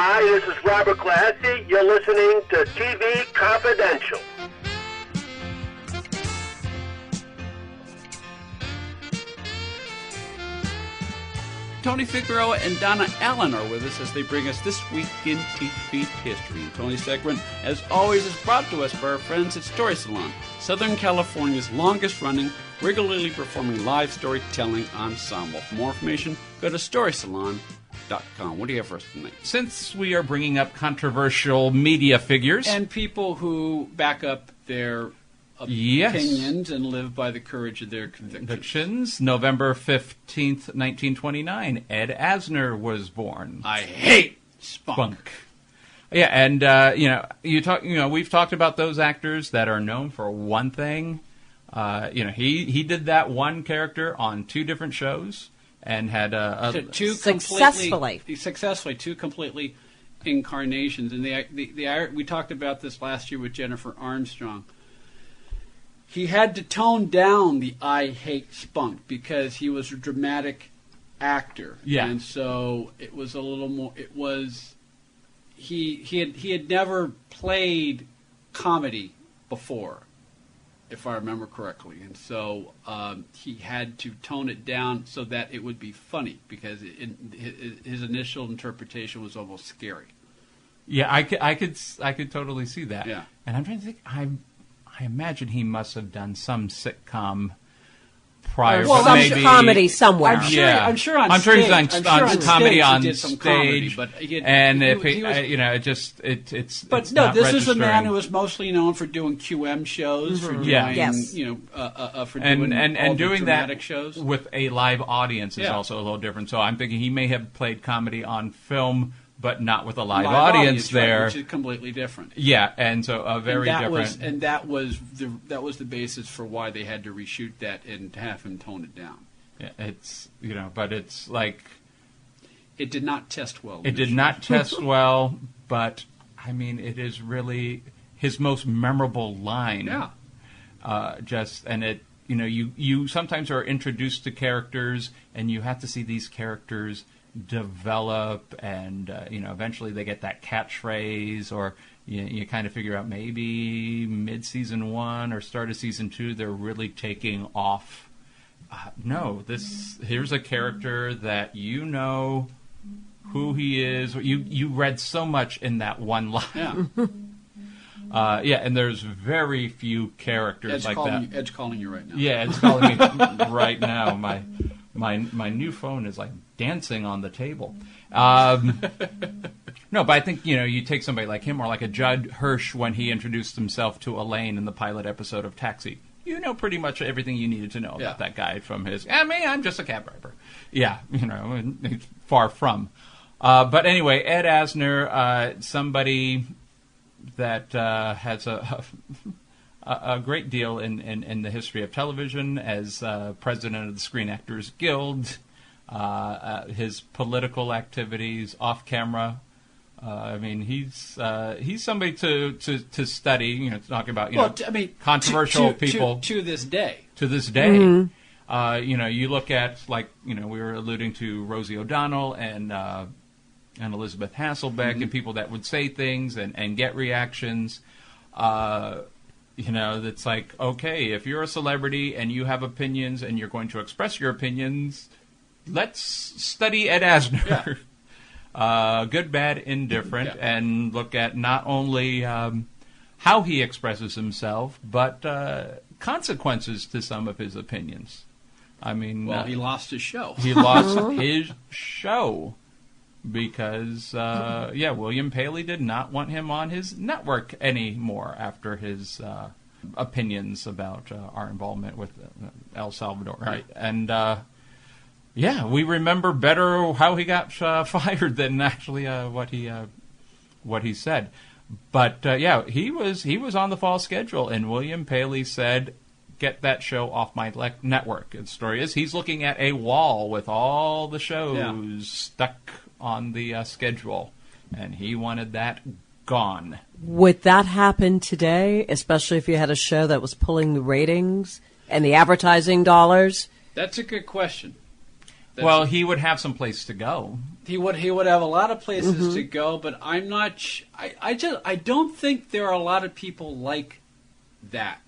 Hi, this is Robert Clary. You're listening to TV Confidential. Tony Figueroa and Donna Allen are with us as they bring us This Week in TV History. And Tony's segment, as always, is brought to us by our friends at Story Salon, Southern California's longest running, regularly performing live storytelling ensemble. For more information, go to storysalon.com. What do you have for us tonight? Since we are bringing up controversial media figures, And people who back up their Yes. opinions and live by the courage of their convictions. convictions, November 15th, 1929, Ed Asner was born. I hate spunk. Bunk. Yeah, and uh, you know, you talk. You know, we've talked about those actors that are known for one thing. Uh, you know, he he did that one character on two different shows and had uh, a, to two Successfully. successfully two completely incarnations and the, the the we talked about this last year with Jennifer Armstrong he had to tone down the I hate spunk because he was a dramatic actor Yeah. and so it was a little more it was he he had he had never played comedy before if I remember correctly. And so um, he had to tone it down so that it would be funny because it, it, his initial interpretation was almost scary. Yeah, I could, I could, I could totally see that. Yeah. And I'm trying to think. I, I imagine he must have done some sitcom prior. Well, but some maybe, comedy somewhere. I'm sure- yeah, I'm sure on I'm sure he's on, stage- I'm on sure on comedy stage he on did comedy, stage, but he and he if he, he was- uh, you know, it just it it's. But it's no, not this is a man registering. who was mostly known for doing QM shows, for doing, Yeah. Yes. you know, uh, uh, uh, for and doing and, all and the doing dramatic that shows. with a live audience is Yeah. also a little different. So I'm thinking he may have played comedy on film, but not with a live, Live audience, right, there. which is completely different. yeah, and so a very and that different. Was, and that was the that was the basis for why they had to reshoot that and have him tone it down. yeah, it's you know, but it's like It did not test well. It did not test well, but I mean, it is really his most memorable line. Yeah. Uh, just and it, you know, you you sometimes are introduced to characters, and you have to see these characters develop, and uh, you know, eventually they get that catchphrase, or you, you kind of figure out maybe mid season one or start of season two, they're really taking off. Uh, no, this here's a character that you know who he is. You you read so much in that one line. Yeah. Uh, yeah, and there's very few characters Ed's like calling that. you. Ed's calling you right now. Yeah, it's calling me right now. My my my new phone is like dancing on the table. Um, no, but I think you know you take somebody like him or like a Judd Hirsch when he introduced himself to Elaine in the pilot episode of Taxi. You know pretty much everything you needed to know about Yeah. that guy from his. I mean, I'm just a cab driver. Yeah, you know, far from. Uh, but anyway, Ed Asner, uh, somebody that uh, has a, a, a great deal in, in, in the history of television as uh, president of the Screen Actors Guild, his political activities off camera. Uh, I mean, he's uh, he's somebody to, to, to study. You know, talking about you Well, know t- I mean, controversial to, to- people to, this day. to this day. Uh, you know, you look at like you know we were alluding to Rosie O'Donnell and uh, and Elizabeth Hasselbeck and people that would say things and, and get reactions. Uh, you know, that's like okay, if you're a celebrity and you have opinions and you're going to express your opinions, let's study Ed Asner. Yeah. Uh, good, bad, indifferent, Yeah. and look at not only um, how he expresses himself, but uh, consequences to some of his opinions. I mean, Well, uh, he lost his show. he lost his show because, uh, yeah, William Paley did not want him on his network anymore after his uh, opinions about uh, our involvement with uh, El Salvador. Right. And, uh, yeah, we remember better how he got uh, fired than actually uh, what he uh, what he said. But uh, yeah, he was he was on the fall schedule, and William Paley said, "Get that show off my le- network." And the story is he's looking at a wall with all the shows Yeah. stuck on the uh, schedule, and he wanted that gone. Would that happen today, especially if you had a show that was pulling the ratings and the advertising dollars? That's a good question. That's- well, he would have some place to go. he would he would have a lot of places Mm-hmm. to go, but I'm not. Sh- I I just I don't think there are a lot of people like that.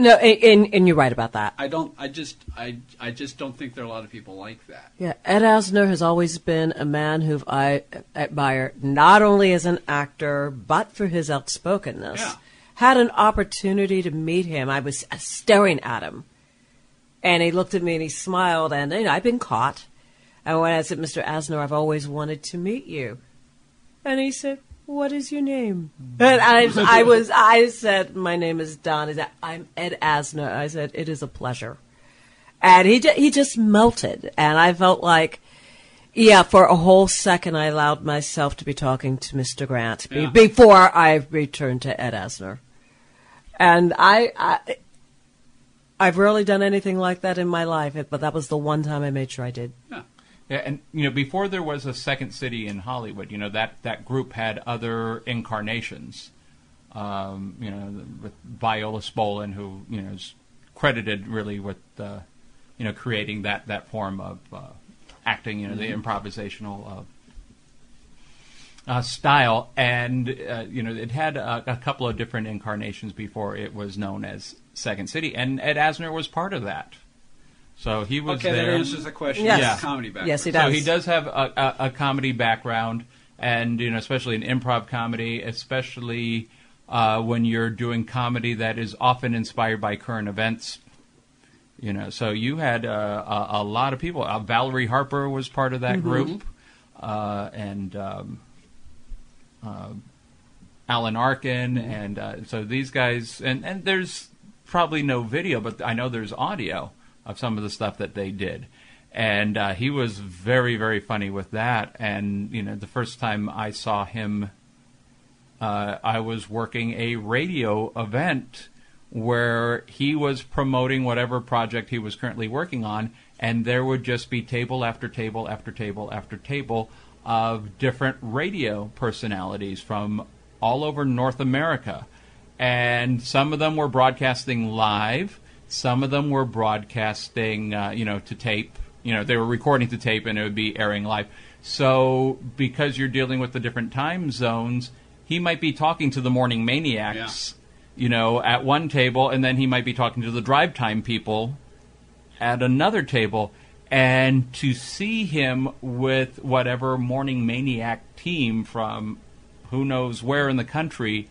No, and, and, and you're right about that. I don't. I just. I. I just don't think there are a lot of people like that. Yeah, Ed Asner has always been a man who I admire not only as an actor but for his outspokenness. Yeah. Had an opportunity to meet him. I was staring at him, and he looked at me and he smiled. And you know, I've been caught. And when I said, "Mr. Asner, I've always wanted to meet you," and he said, "What is your name?" And I, I was, I said, "My name is Don." He said, "I'm Ed Asner." I said, "It is a pleasure." and he, he just melted, and I felt like, yeah, for a whole second, I allowed myself to be talking to Mr. Grant Yeah. before I returned to Ed Asner, and I, I, I've rarely done anything like that in my life, but that was the one time I made sure I did. Yeah. Yeah, and you know, before there was a second city in Hollywood, you know that that group had other incarnations. Um, you know, with Viola Spolin, who you know is credited really with uh, you know creating that that form of uh, acting. You know, the improvisational. Uh, uh, style, and uh, you know it had a, a couple of different incarnations before it was known as Second City, and Ed Asner was part of that. So he was Okay, there. that answers the question. Yes. Yes. Yeah. Comedy background. Yes, he does. So does. he does have a, a, a comedy background, and you know, especially in improv comedy, especially uh, when you're doing comedy that is often inspired by current events. You know, so you had uh, a, a lot of people. Uh, Valerie Harper was part of that group, uh, and um, uh, Alan Arkin, and uh, so these guys. And, and there's probably no video, but I know there's audio of some of the stuff that they did. And uh, he was very, very funny with that. And you know, the first time I saw him, uh, I was working a radio event where he was promoting whatever project he was currently working on, and there would just be table after table after table after table of different radio personalities from all over North America. And some of them were broadcasting live, some of them were broadcasting, uh, you know, to tape. You know, they were recording to tape and it would be airing live. So, because you're dealing with the different time zones, he might be talking to the morning maniacs, you know, at one table, and then he might be talking to the drive time people at another table. And to see him with whatever morning maniac team from who knows where in the country,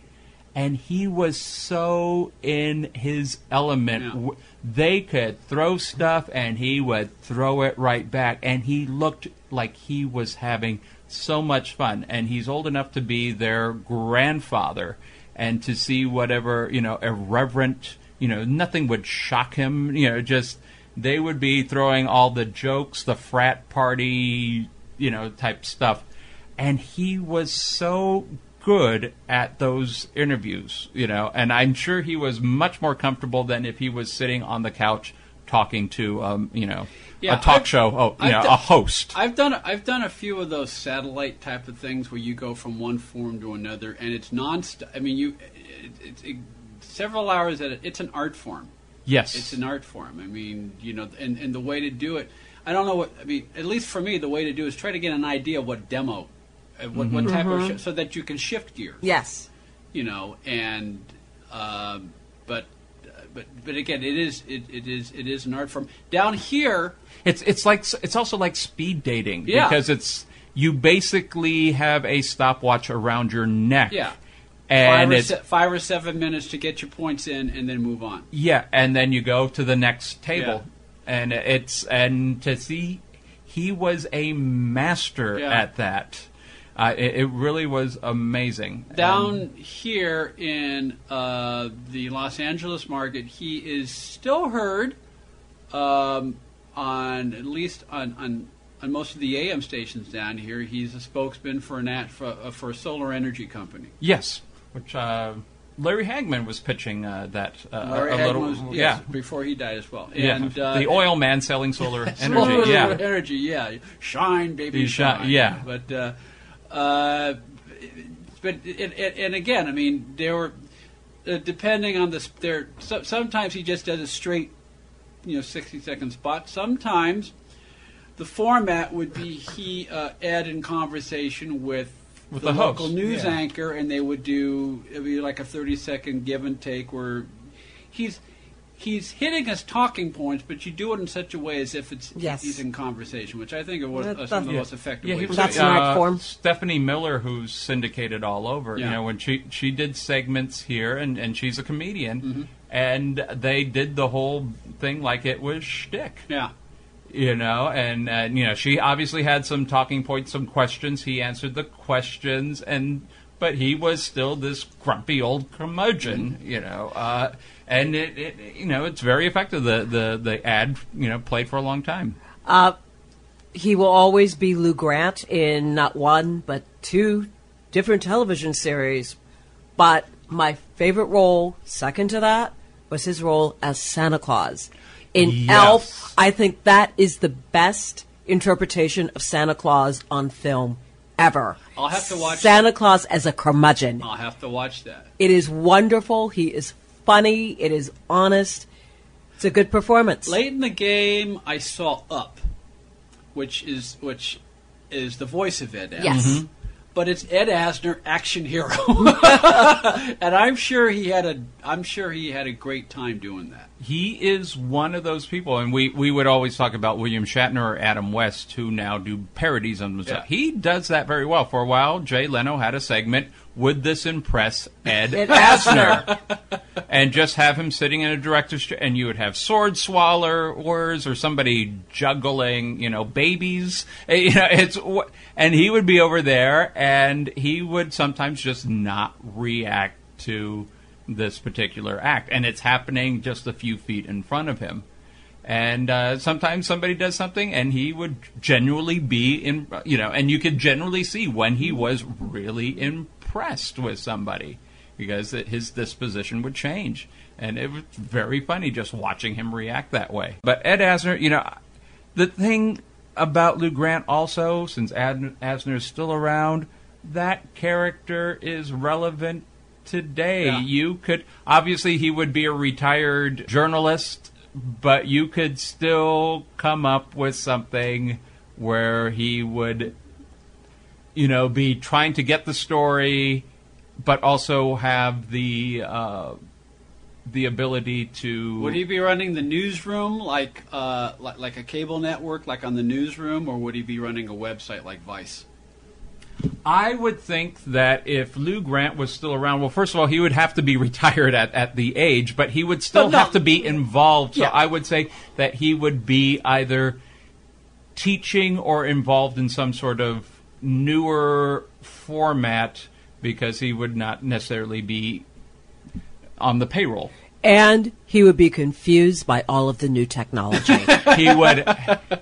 and he was so in his element. Yeah. They could throw stuff, and he would throw it right back, and he looked like he was having so much fun. And he's old enough to be their grandfather, and to see whatever you know irreverent, you know, nothing would shock him. You know, just they would be throwing all the jokes, the frat party, you know, type stuff. And he was so good at those interviews, you know, and I'm sure he was much more comfortable than if he was sitting on the couch talking to, um, you know, Yeah, a talk I've- show, oh, you know, done- a host. I've done I've done a few of those satellite type of things where you go from one form to another, and it's non-stop. I mean, you it, it's it, several hours at it. It's an art form. yes. It's an art form. I mean, you know, and and the way to do it, I don't know what I mean. At least for me, the way to do it is try to get an idea of what demo, uh, what what type of sh- so that you can shift gears. Yes. you know, and um, but but but again, it is it, it is it is an art form. Down here, It's it's like it's also like speed dating Yeah. because it's you basically have a stopwatch around your neck. yeah, And five or, it's se- five or seven minutes to get your points in, and then move on. Yeah, and then you go to the next table, and it's and to see he was a master Yeah. at that. Uh, it, it really was amazing. Down And- here in uh, the Los Angeles market, he is still heard um, on at least on, on on most of the AM stations down here. He's a spokesman for an at, for, uh, for a solar energy company. yes, which uh, Larry Hagman was pitching uh, that uh, Larry a Hagman little was- yeah. yes, before he died as well. Yeah, And, uh, the oil man selling solar energy. Solar yeah, energy, yeah. Shine, baby, shine, shine. yeah. But, uh, but and, and and again, I mean, there were uh, depending on the there. So, sometimes he just does a straight, you know, sixty second spot. Sometimes the format would be he uh, Ed in conversation with With the, the local host, news yeah. anchor, and they would do it would be like a thirty second give and take where he's he's hitting his talking points, but you do it in such a way as if it's Yes. he's in conversation, which I think was That- uh, some of the that- most effective Yeah, he ways. was to That's do an art uh, form. Stephanie Miller, who's syndicated all over. You know, when she she did segments here, and, and she's a comedian, Mm-hmm. and they did the whole thing like it was shtick. yeah. You know, and uh, you know, she obviously had some talking points, some questions. He answered the questions, and but he was still this grumpy old curmudgeon. You know, uh, and it, it you know it's very effective. The the the ad you know played for a long time. Uh, he will always be Lou Grant in not one but two different television series. But my favorite role, second to that, was his role as Santa Claus. In Yes. Elf, I think that is the best interpretation of Santa Claus on film ever. I'll have to watch Santa Claus as a curmudgeon. I'll have to watch that. It is wonderful. He is funny. It is honest. It's a good performance. Late in the game, I saw Up, which is which is the voice of Ed Asner. Yes. Mm-hmm. But it's Ed Asner, action hero, and I'm sure he had a I'm sure he had a great time doing that. He is one of those people, and we, we would always talk about William Shatner or Adam West, who now do parodies on themselves. Yeah. He does that very well. For a while, Jay Leno had a segment, Would This Impress Ed Ed Asner? and just have him sitting in a director's chair, and you would have sword swallowers or somebody juggling, you know, babies. You know, it's and he would be over there, and he would sometimes just not react to this particular act, and it's happening just a few feet in front of him. And uh, sometimes somebody does something, and he would genuinely be in, you know, and you could generally see when he was really impressed with somebody because his disposition would change. And it was very funny just watching him react that way. But Ed Asner, you know, the thing about Lou Grant also, since Ad- Asner is still around, that character is relevant today. Yeah. You could, obviously, he would be a retired journalist, but you could still come up with something where he would, you know, be trying to get the story, but also have the uh, the ability to. Would he be running the newsroom like uh, like, like a cable network, like on the newsroom, or would he be running a website like Vice? I would think that if Lou Grant was still around, well, first of all, he would have to be retired at, at the age, but he would still no- have to be involved. So Yeah. I would say that he would be either teaching or involved in some sort of newer format because he would not necessarily be on the payroll. And he would be confused by all of the new technology. He would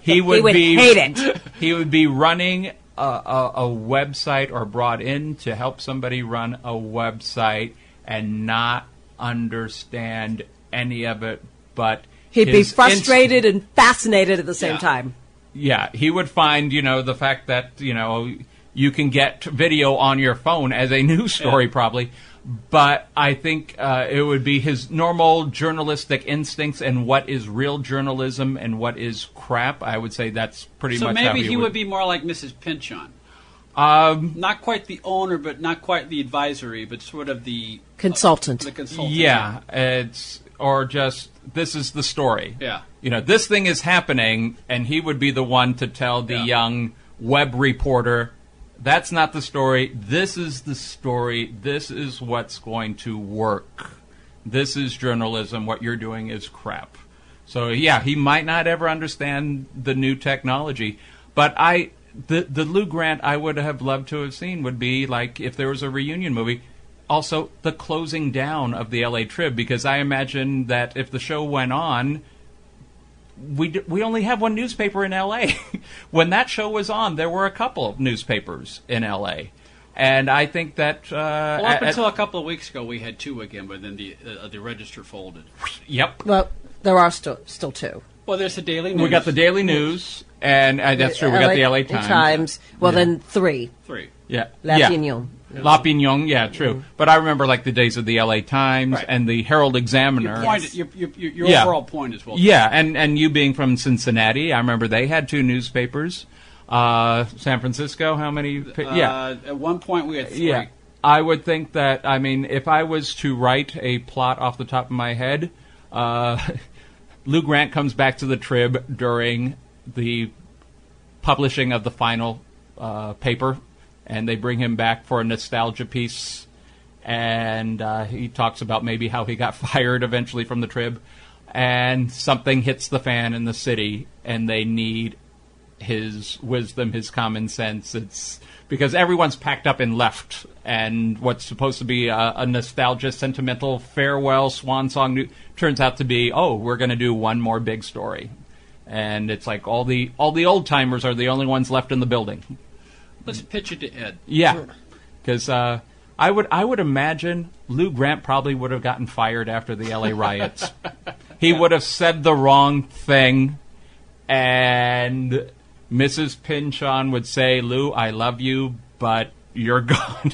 he would, he would be hate it. he would be running a, a, a website or brought in to help somebody run a website and not understand any of it but He'd be frustrated and fascinated at the same Yeah. time. yeah, he would find, you know, the fact that, you know, you can get video on your phone as a news story Yeah. probably. But I think uh, it would be his normal journalistic instincts and what is real journalism and what is crap. I would say that's pretty So much So maybe he, he would be more like Mrs. Pynchon. Um, Not quite the owner, but not quite the advisory, but sort of the Consultant. the consultant. yeah, it's or just this is the story. Yeah. you know, this thing is happening, and he would be the one to tell the Yeah. young web reporter, that's not the story. This is the story. This is what's going to work. This is journalism. What you're doing is crap. So yeah, he might not ever understand the new technology, but I the the Lou Grant I would have loved to have seen would be like if there was a reunion movie. Also, the closing down of the LA Trib, because I imagine that if the show went on, we d- we only have one newspaper in L.A. when that show was on, there were a couple of newspapers in L.A. And I think that uh, Well, up at- until a couple of weeks ago, we had two again, but then the uh, the register folded. yep, Well, there are still still two. Well, there's the Daily News. we got the Daily News, and uh, that's true. We got the L.A. Times. Times. Well, Yeah. then three. three. Yeah, La yeah. Opinion. La Opinion, yeah, true. But I remember like the days of the L.A. Times Right. and the Herald Examiner. Your, point, your, your, your, your Yeah. overall point is well. Yeah, and and you being from Cincinnati, I remember they had two newspapers. Uh, San Francisco, how many? yeah, Uh, at one point we had three. yeah. I would think that. I mean, if I was to write a plot off the top of my head, uh, Lou Grant comes back to the Trib during the publishing of the final uh, paper, and they bring him back for a nostalgia piece, and uh, he talks about maybe how he got fired eventually from the Trib, and something hits the fan in the city, and they need his wisdom, his common sense. It's because everyone's packed up and left, and what's supposed to be a, a nostalgia, sentimental farewell swan song new, turns out to be, oh, we're going to do one more big story, and it's like all the all the old timers are the only ones left in the building. Let's pitch it to Ed. Yeah, because uh, I would I would imagine Lou Grant probably would have gotten fired after the L.A. riots. he would have said the wrong thing, and Mrs. Pynchon would say, "Lou, I love you, but you're gone."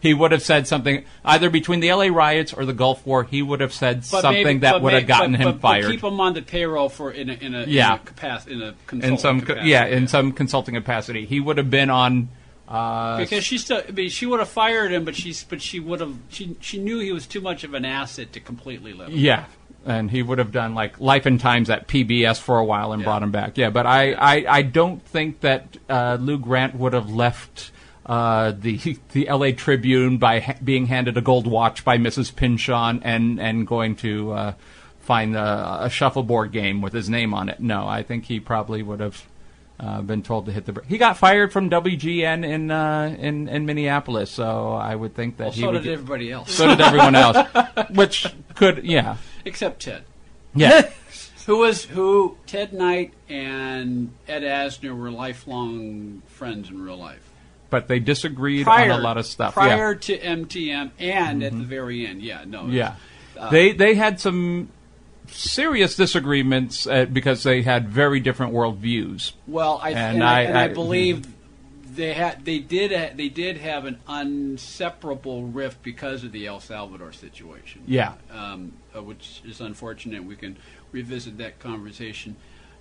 He would have said something either between the L.A. riots or the Gulf War. He would have said But something maybe- that would may- have gotten but- him but- fired. Keep him on the payroll for in a in a Yeah. in a, capac- in a in some, capacity. yeah, in some consulting capacity, he would have been on. Uh, because she still, I mean, she would have fired him, but she's, but she would have, she, she knew he was too much of an asset to completely let him. Yeah, and he would have done like Life and Times at PBS for a while and Yeah. brought him back. Yeah, but I, I, I don't think that uh, Lou Grant would have left uh, the the L.A. Tribune by ha- being handed a gold watch by Mrs. Pynchon and and going to uh, find a, a shuffleboard game with his name on it. No, I think he probably would have. Uh, been told to hit the. Br- he got fired from WJM in uh, in in Minneapolis, so I would think that Well, he so did get- everybody else, so did everyone else, which could yeah except Ted, yeah who was who Ted Knight and Ed Asner were lifelong friends in real life. But they disagreed Prior, on a lot of stuff. prior to MTM and at the very end. Yeah, no, yeah, it's- yeah. they they had some serious disagreements uh, because they had very different worldviews. Well, I And and, I, I- and I, I- believe they had they did ha- they did have an inseparable rift because of the El Salvador situation. Yeah. um, uh, which is unfortunate. We can revisit that conversation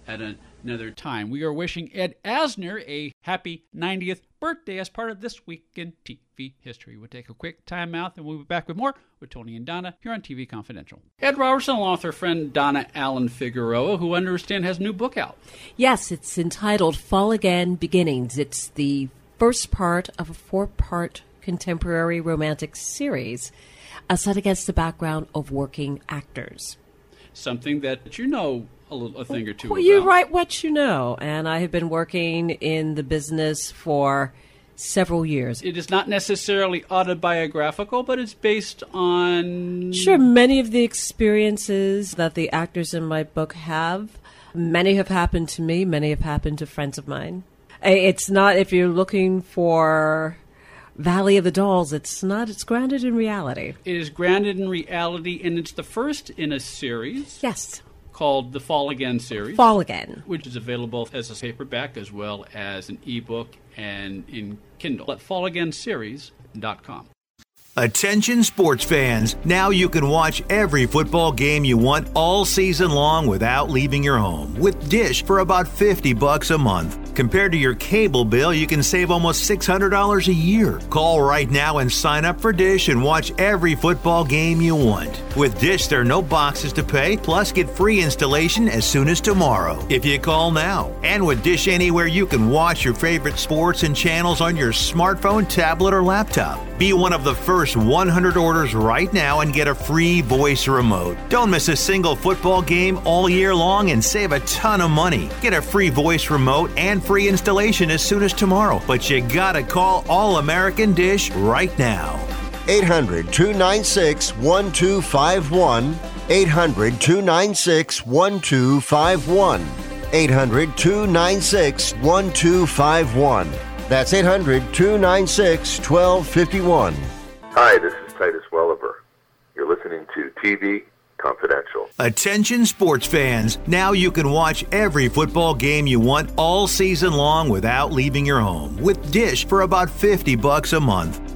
at an- another time. We are wishing Ed Asner a happy 90th birthday as part of this week in TV history. We'll take a quick time out, and we'll be back with more with Tony and Donna here on TV Confidential. Ed Robertson, along with her friend Donna Allen Figueroa, who I understand has a new book out. Yes, it's entitled Fall Again Beginnings. It's the first part of a four part contemporary romantic series set against the background of working actors. Something that you know a, little, a thing or two Well, about. you write what you know, and I have been working in the business for several years. It is not necessarily autobiographical, but it's based on. Sure, many of the experiences that the actors in my book have, many have happened to me, many have happened to friends of mine. It's not, if you're looking for Valley of the Dolls, it's not, it's grounded in reality. It is grounded in reality, and it's the first in a series Yes, called the Fall Again series. Fall Again. which is available as a paperback as well as an ebook and in Kindle at fallagainseries.com. Attention sports fans, now you can watch every football game you want all season long without leaving your home with Dish for about 50 bucks a month. Compared to your cable bill, you can save almost $600 a year. Call right now and sign up for Dish and watch every football game you want. With Dish, there are no boxes to pay, plus get free installation as soon as tomorrow if you call now. And with Dish Anywhere, you can watch your favorite sports and channels on your smartphone, tablet, or laptop. Be one of the first 100 orders right now and get a free voice remote. Don't miss a single football game all year long and save a ton of money. Get a free voice remote and free installation as soon as tomorrow. But you gotta call All American Dish right now. 800 296 1251. 800 296 1251. 800 296 1251. That's 800 296 1251. Hi, this is Titus Welliver. You're listening to TV Confidential. Attention sports fans, now you can watch every football game you want all season long without leaving your home with Dish for about 50 bucks a month.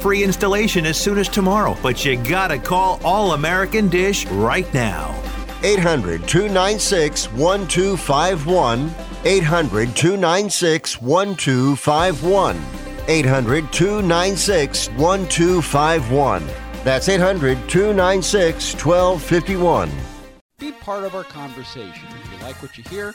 free installation as soon as tomorrow. But you gotta call All American Dish right now. 800 296 1251. 800 296 1251. 800 296 1251. That's 800 296 1251. Be part of our conversation. If you like what you hear,